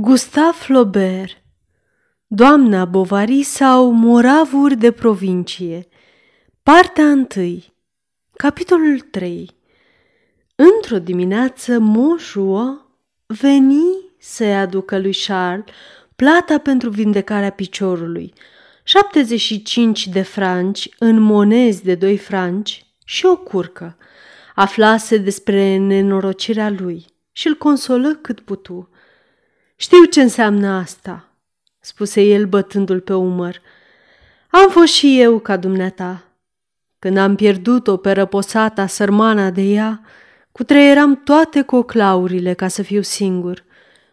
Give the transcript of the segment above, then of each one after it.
Gustave Flaubert Doamna Bovary sau Moravuri de provincie Partea 1 Capitolul 3 Într-o dimineață, moșul veni să-i aducă lui Charles plata pentru vindecarea piciorului, 75 de franci în monezi de 2 franci și o curcă. Aflase despre nenorocirea lui și îl consolă cât putu. Știu ce înseamnă asta, spuse el bătându-l pe umăr. Am fost și eu ca dumneata. Când am pierdut-o pe răposata sărmana de ea, cutreieram toate coclaurile ca să fiu singur.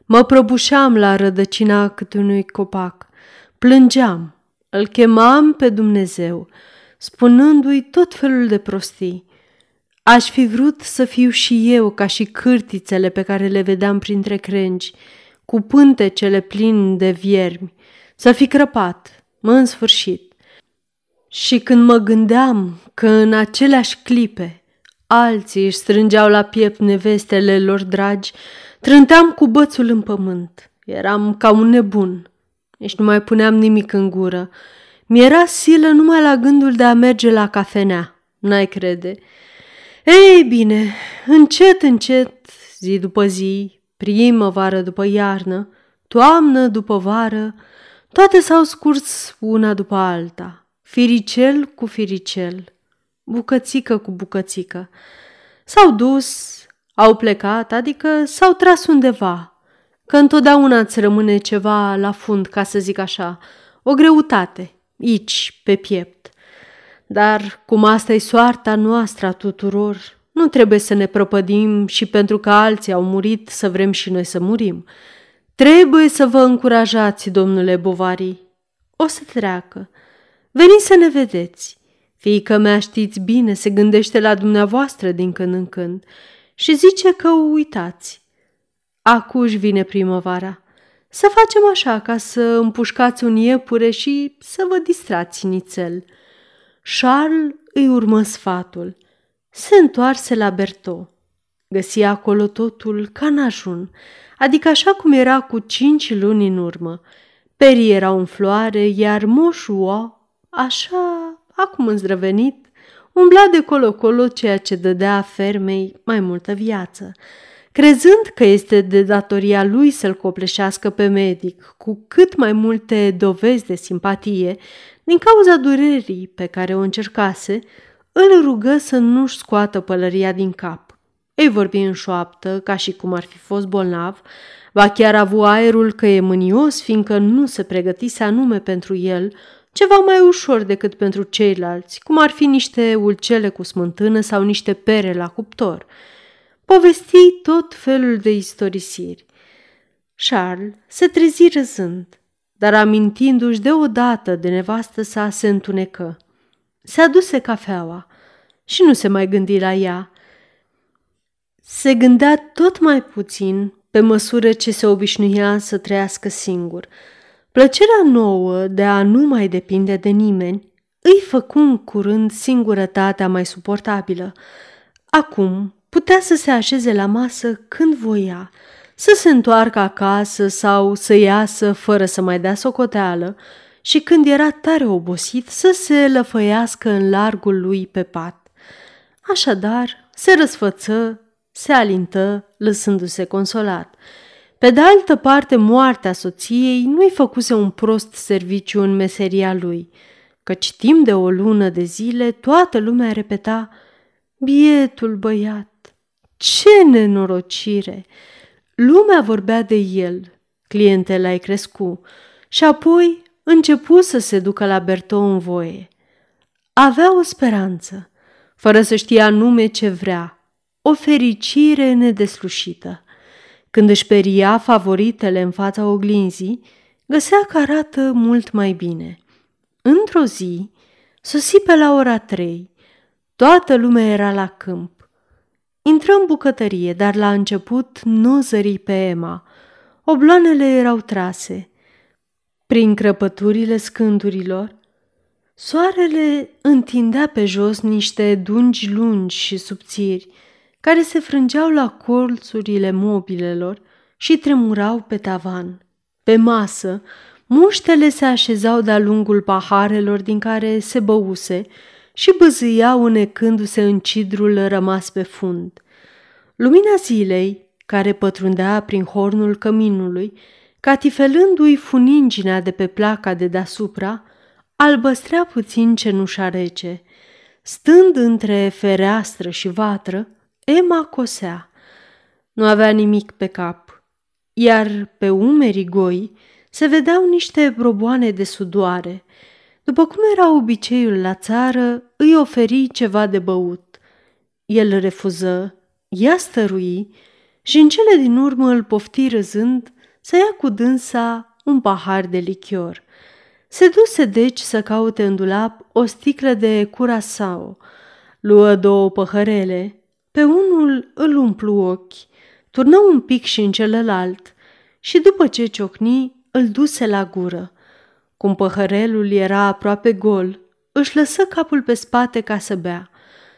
Mă prăbușeam la rădăcina câtunui copac. Plângeam, îl chemam pe Dumnezeu, spunându-i tot felul de prostii. Aș fi vrut să fiu și eu ca și cârtițele pe care le vedeam printre crengi, cu pântecele plin de viermi, să fi crăpat, mă în sfârșit. Și când mă gândeam că în aceleași clipe alții își strângeau la piept nevestele lor dragi, trânteam cu bățul în pământ. Eram ca un nebun. Nici nu mai puneam nimic în gură. Mi-era silă numai la gândul de a merge la cafenea. N-ai crede. Ei bine, încet, încet, zi după zi, primăvară după iarnă, toamnă după vară, toate s-au scurs una după alta, firicel cu firicel, bucățică cu bucățică. S-au dus, au plecat, adică s-au tras undeva, că întotdeauna îți rămâne ceva la fund, ca să zic așa, o greutate, aici, pe piept. Dar cum asta e soarta noastră a tuturor, nu trebuie să ne prăpădim și pentru că alții au murit să vrem și noi să murim. Trebuie să vă încurajați, domnule Bovari. O să treacă. Veniți să ne vedeți. Fiica mea, știți bine, se gândește la dumneavoastră din când în când și zice că o uitați. Acuși vine primăvara. Să facem așa ca să împușcați un iepure și să vă distrați nițel. Charles îi urmă sfatul – se întoarse la Berto. Găsi acolo totul ca în ajun, adică așa cum era cu cinci luni în urmă. Perii erau în floare, iar moșul, așa, acum îndrăvenit, umbla de colo-colo ceea ce dădea fermei mai multă viață. Crezând că este de datoria lui să-l copleșească pe medic cu cât mai multe dovezi de simpatie, din cauza durerii pe care o încercase, îl rugă să nu-și scoată pălăria din cap. Ei vorbi în șoaptă, ca și cum ar fi fost bolnav, va chiar avu aerul că e mânios, fiindcă nu se pregătise anume pentru el ceva mai ușor decât pentru ceilalți, cum ar fi niște ulcele cu smântână sau niște pere la cuptor. Povesti tot felul de istorisiri. Charles se trezi râzând, dar amintindu-și deodată de nevastă sa se întunecă. Se aduse cafeaua și nu se mai gândi la ea. Se gândea tot mai puțin pe măsură ce se obișnuia să trăiască singur. Plăcerea nouă de a nu mai depinde de nimeni îi făcu în curând singurătatea mai suportabilă. Acum putea să se așeze la masă când voia, să se întoarcă acasă sau să iasă fără să mai dea socoteală, și când era tare obosit să se lăfăiască în largul lui pe pat. Așadar, se răsfăță, se alintă, lăsându-se consolat. Pe de altă parte, moartea soției nu-i făcuse un prost serviciu în meseria lui, căci timp de o lună de zile toată lumea repeta Bietul băiat, ce nenorocire! Lumea vorbea de el, clientela ai crescu, și apoi începu să se ducă la Berto în voie. Avea o speranță, fără să știe anume ce vrea, o fericire nedeslușită. Când își peria favoritele în fața oglinzii, găsea că arată mult mai bine. Într-o zi, sosi pe la ora trei. Toată lumea era la câmp. Intră în bucătărie, dar la început nu zări pe Emma. Obloanele erau trase – prin crăpăturile scândurilor, soarele întindea pe jos niște dungi lungi și subțiri, care se frângeau la colțurile mobilelor și tremurau pe tavan. Pe masă, muștele se așezau de-a lungul paharelor din care se băuse și băzâiau unecându-se în cidrul rămas pe fund. Lumina zilei, care pătrundea prin hornul căminului, catifelându-i funinginea de pe placa de deasupra, albăstrea puțin cenușa rece. Stând între fereastră și vatră, Emma cosea. Nu avea nimic pe cap, iar pe umerii goi se vedeau niște broboane de sudoare. După cum era obiceiul la țară, îi oferi ceva de băut. El refuză, ea stărui și în cele din urmă îl pofti râzând să ia cu dânsa un pahar de lichior. Se duse deci să caute în dulap o sticlă de curasao. Luă două păhărele, pe unul îl umplu ochi, turnă un pic și în celălalt și după ce ciocni, îl duse la gură. Cum păhărelul era aproape gol, își lăsă capul pe spate ca să bea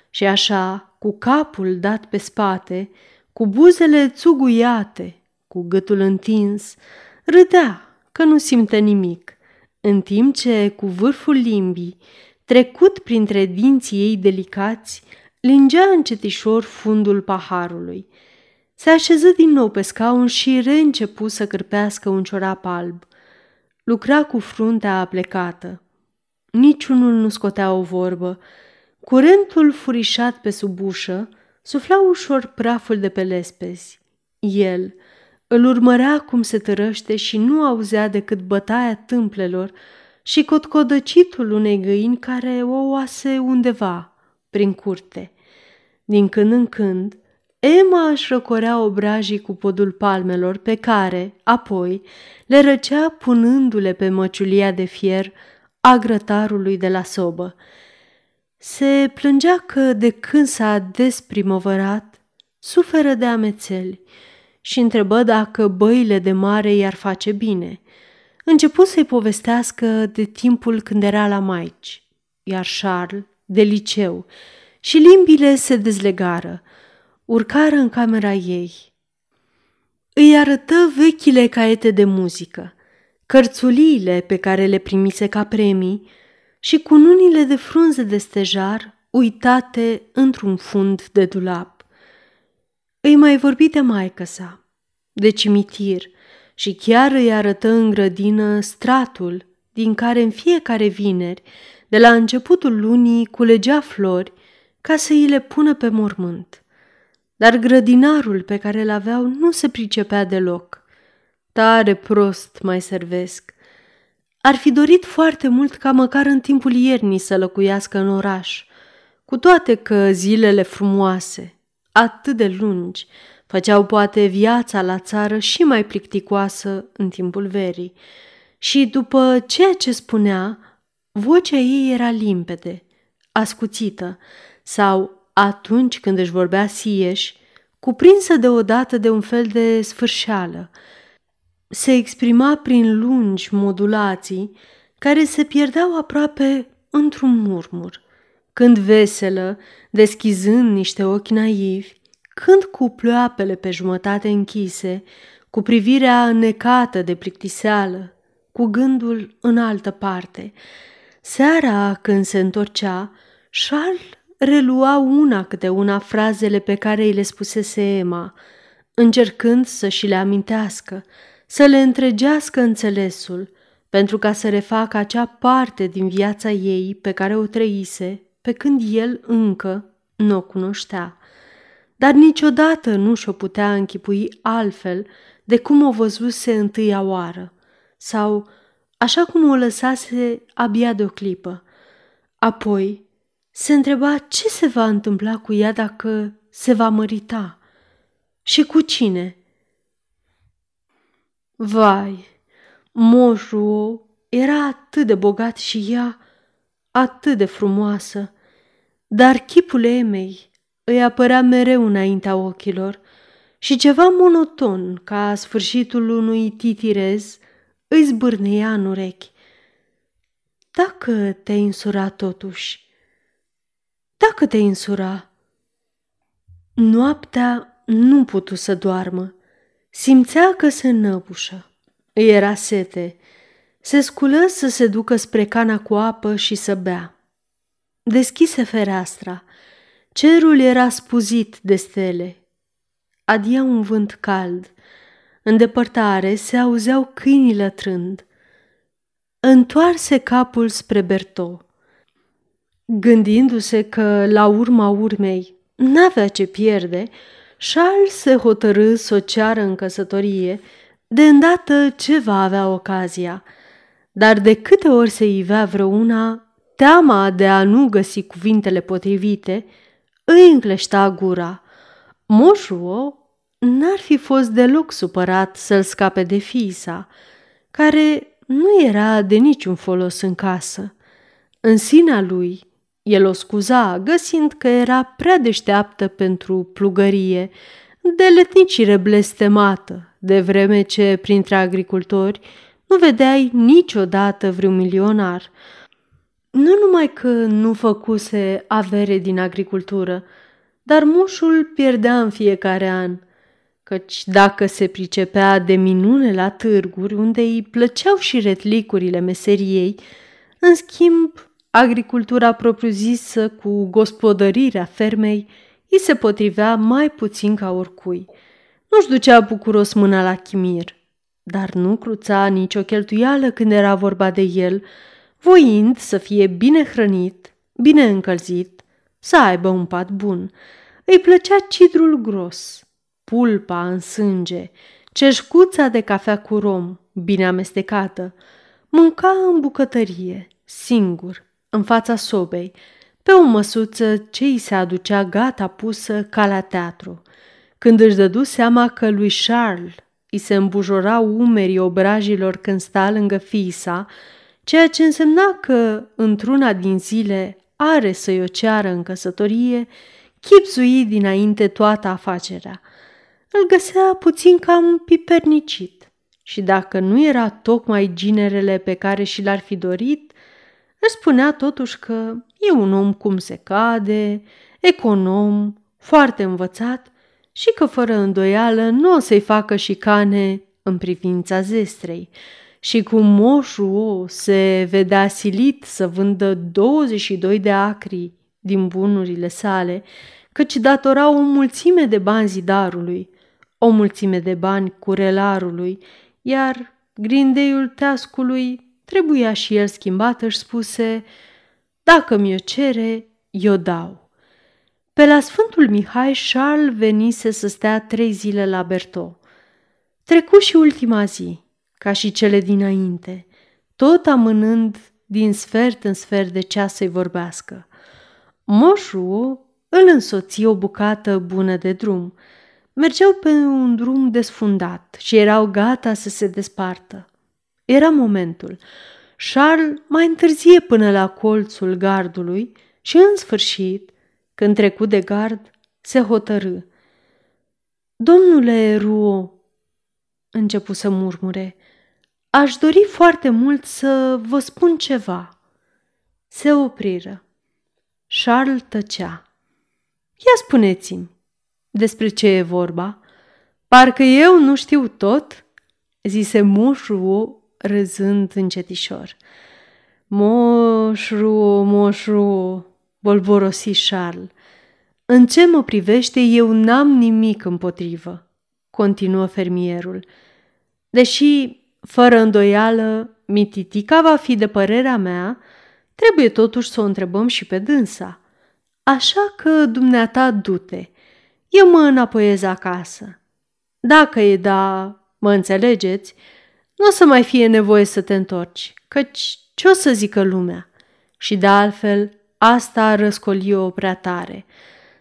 și așa, cu capul dat pe spate, cu buzele țuguiate, cu gâtul întins, râdea că nu simte nimic, în timp ce, cu vârful limbii, trecut printre dinții ei delicați, lingea încetișor fundul paharului. Se așeză din nou pe scaun și reîncepu să cârpească un ciorap alb. Lucra cu fruntea aplecată. Niciunul nu scotea o vorbă. Curentul furișat pe sub ușă sufla ușor praful de pe lespezi. El îl urmărea cum se tărăște și nu auzea decât bătaia tâmplelor și cotcodăcitul unei găini care o oase undeva, prin curte. Din când în când, Emma își răcorea obrajii cu podul palmelor pe care, apoi, le răcea punându-le pe măciulia de fier a grătarului de la sobă. Se plângea că, de când s-a desprimăvărat, suferă de amețeli și întrebă dacă băile de mare i-ar face bine. Începu să-i povestească de timpul când era la maici, iar Charles de liceu, și limbile se dezlegară, urcară în camera ei. Îi arătă vechile caiete de muzică, cărțuliile pe care le primise ca premii și cununile de frunze de stejar uitate într-un fund de dulap. Îi mai vorbi de maică sa, de cimitir, și chiar îi arătă în grădină stratul din care în fiecare vineri, de la începutul lunii, culegea flori ca să îi le pună pe mormânt. Dar grădinarul pe care îl aveau nu se pricepea deloc. Tare prost mai servesc. Ar fi dorit foarte mult ca măcar în timpul iernii să locuiască în oraș, cu toate că zilele frumoase, atât de lungi, făceau poate viața la țară și mai plicticoasă în timpul verii. Și după ceea ce spunea, vocea ei era limpede, ascuțită, sau atunci când își vorbea sieș, cuprinsă deodată de un fel de sfârșeală. Se exprima prin lungi modulații care se pierdeau aproape într-un murmur. Când veselă, deschizând niște ochi naivi, când cu ploapele pe jumătate închise, cu privirea înnecată de plictiseală, cu gândul în altă parte. Seara, când se întorcea, Charles relua una câte una frazele pe care îi le spusese Emma, încercând să și le amintească, să le întregească înțelesul, pentru ca să refacă acea parte din viața ei pe care o trăise, pe când el încă nu o cunoștea. Dar niciodată nu și-o putea închipui altfel de cum o văzuse întâia oară, sau așa cum o lăsase abia de o clipă. Apoi, se întreba ce se va întâmpla cu ea dacă se va mărita și cu cine. Vai, moșul era atât de bogat și ea atât de frumoasă, dar chipul Emei îi apărea mereu înaintea ochilor și ceva monoton ca sfârșitul unui titirez îi zbârneia în urechi. Dacă te-ai însurat totuși, dacă te insura. Noaptea nu putu să doarmă. Simțea că se năbușă. Îi era sete. Se sculă să se ducă spre cana cu apă și să bea. Deschise fereastra. Cerul era spuzit de stele. Adia un vânt cald. În depărtare se auzeau câinii lătrând. Întoarse capul spre Berto. Gândindu-se că, la urma urmei, n-avea ce pierde, Charles se hotărâ să o ceară în căsătorie, de îndată ce va avea ocazia. Dar de câte ori se ivea vreuna, teama de a nu găsi cuvintele potrivite îi încleșta gura. Moșuo n-ar fi fost deloc supărat să-l scape de fiisa, care nu era de niciun folos în casă. În sinea lui, el o scuza, găsind că era prea deșteaptă pentru plugărie, de letnicire blestemată, de vreme ce, printre agricultori, nu vedeai niciodată vreun milionar. Nu numai că nu făcuse avere din agricultură, dar moșul pierdea în fiecare an, căci dacă se pricepea de minune la târguri unde îi plăceau și retlicurile meseriei, în schimb agricultura propriu-zisă cu gospodărirea fermei îi se potrivea mai puțin ca oricui. Nu-și ducea bucuros mâna la chimir, dar nu cruța nicio cheltuială când era vorba de el, voind să fie bine hrănit, bine încălzit, să aibă un pat bun. Îi plăcea cidrul gros, pulpa în sânge, ceșcuța de cafea cu rom, bine amestecată. Mânca în bucătărie, singur, în fața sobei, pe o măsuță ce îi se aducea gata pusă ca la teatru. Când își dădu seama că lui Charles îi se îmbujorau umerii obrajilor când sta lângă fiisa, ceea ce însemna că, într-una din zile, are să-i o ceară în căsătorie, chipzui dinainte toată afacerea. Îl găsea puțin cam pipernicit și dacă nu era tocmai ginerele pe care și l-ar fi dorit, își spunea totuși că e un om cum se cade, econom, foarte învățat și că fără îndoială nu o să-i facă șicane în privința zestrei. Și cum moșul se vedea silit să vândă 22 de acri din bunurile sale, căci datora o mulțime de bani zidarului, o mulțime de bani curelarului, iar grindeiul teascului Trebuia și el schimbat, își spuse, dacă mi-o cere, eu dau. Pe la Sfântul Mihai, Charles venise să stea trei zile la Berto. Trecu și ultima zi, ca și cele dinainte, tot amânând din sfert în sfert de ceas să-i vorbească. Moșu îl însoți o bucată bună de drum. Mergeau pe un drum desfundat și erau gata să se despartă. Era momentul. Charles mai întârzie până la colțul gardului și, în sfârșit, când trecu de gard, se hotărâ. Domnule Ruo, începu să murmure, aș dori foarte mult să vă spun ceva. Se opriră. Charles tăcea. Ia spuneți-mi, despre ce e vorba? Parcă eu nu știu tot, zise moșul râzând încetișor. Moșru, moșru, bolborosi Charles. În ce mă privește, eu n-am nimic împotrivă, continuă fermierul. Deși, fără îndoială, Mititica va fi de părerea mea, trebuie totuși să o întrebăm și pe dânsa. Așa că, dumneata, du-te. Eu mă înapoiez acasă. Dacă e da, mă înțelegeți, nu o să mai fie nevoie să te întorci, căci ce o să zică lumea? Și de altfel, asta răscoli-o prea tare.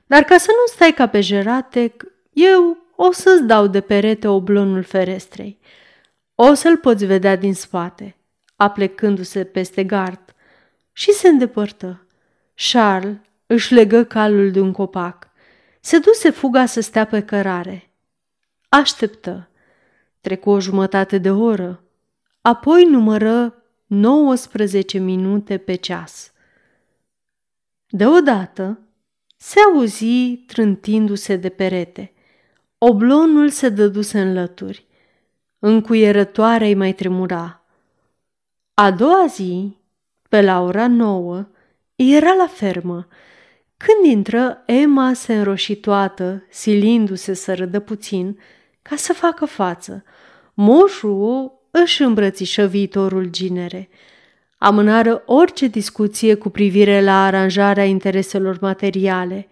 Dar ca să nu stai ca pe jeratec, eu o să-ți dau de perete oblonul ferestrei. O să-l poți vedea din spate, aplecându-se peste gard. Și se îndepărtă. Charles își legă calul de un copac. Se duse fuga să stea pe cărare. Așteptă. Trecu o jumătate de oră, apoi numără 19 minute pe ceas. Deodată se auzi trântindu-se de perete. Oblonul se dăduse în lături. Încuierătoarea îi mai tremura. A doua zi, pe la ora nouă, era la fermă. Când intră, Emma se înroși toată, silindu-se să râdă puțin, ca să facă față. Moșul își îmbrățișă viitorul ginere. Amânară orice discuție cu privire la aranjarea intereselor materiale.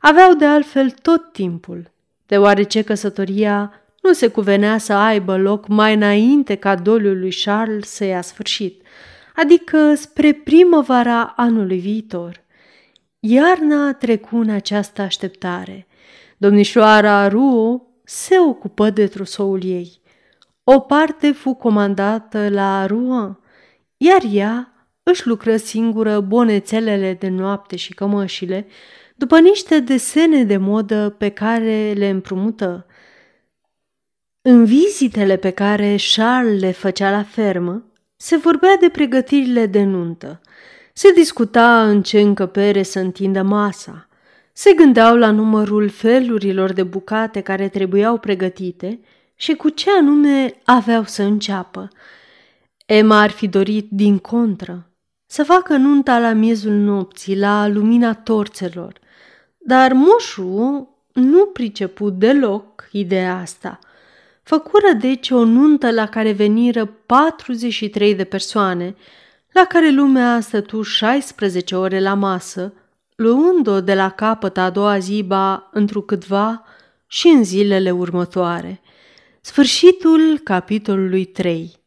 Aveau de altfel tot timpul, deoarece căsătoria nu se cuvenea să aibă loc mai înainte ca doliul lui Charles să ia sfârșit, adică spre primăvara anului viitor. Iarna trecu în această așteptare. Domnișoara Ruo se ocupă de trosoul ei. O parte fu comandată la Rouen, iar ea își lucră singură bonețelele de noapte și cămășile, după niște desene de modă pe care le împrumută. În vizitele pe care Charles le făcea la fermă, se vorbea de pregătirile de nuntă. Se discuta în ce încăpere să întindă masa. Se gândeau la numărul felurilor de bucate care trebuiau pregătite și cu ce anume aveau să înceapă. Emma ar fi dorit, din contră, să facă nunta la miezul nopții, la lumina torțelor, dar moșul nu priceput deloc ideea asta. Făcură deci o nuntă la care veniră 43 de persoane, la care lumea stătu 16 ore la masă, luând-o de la capăt a doua zi ba întrucâtva și în zilele următoare. Sfârșitul capitolului 3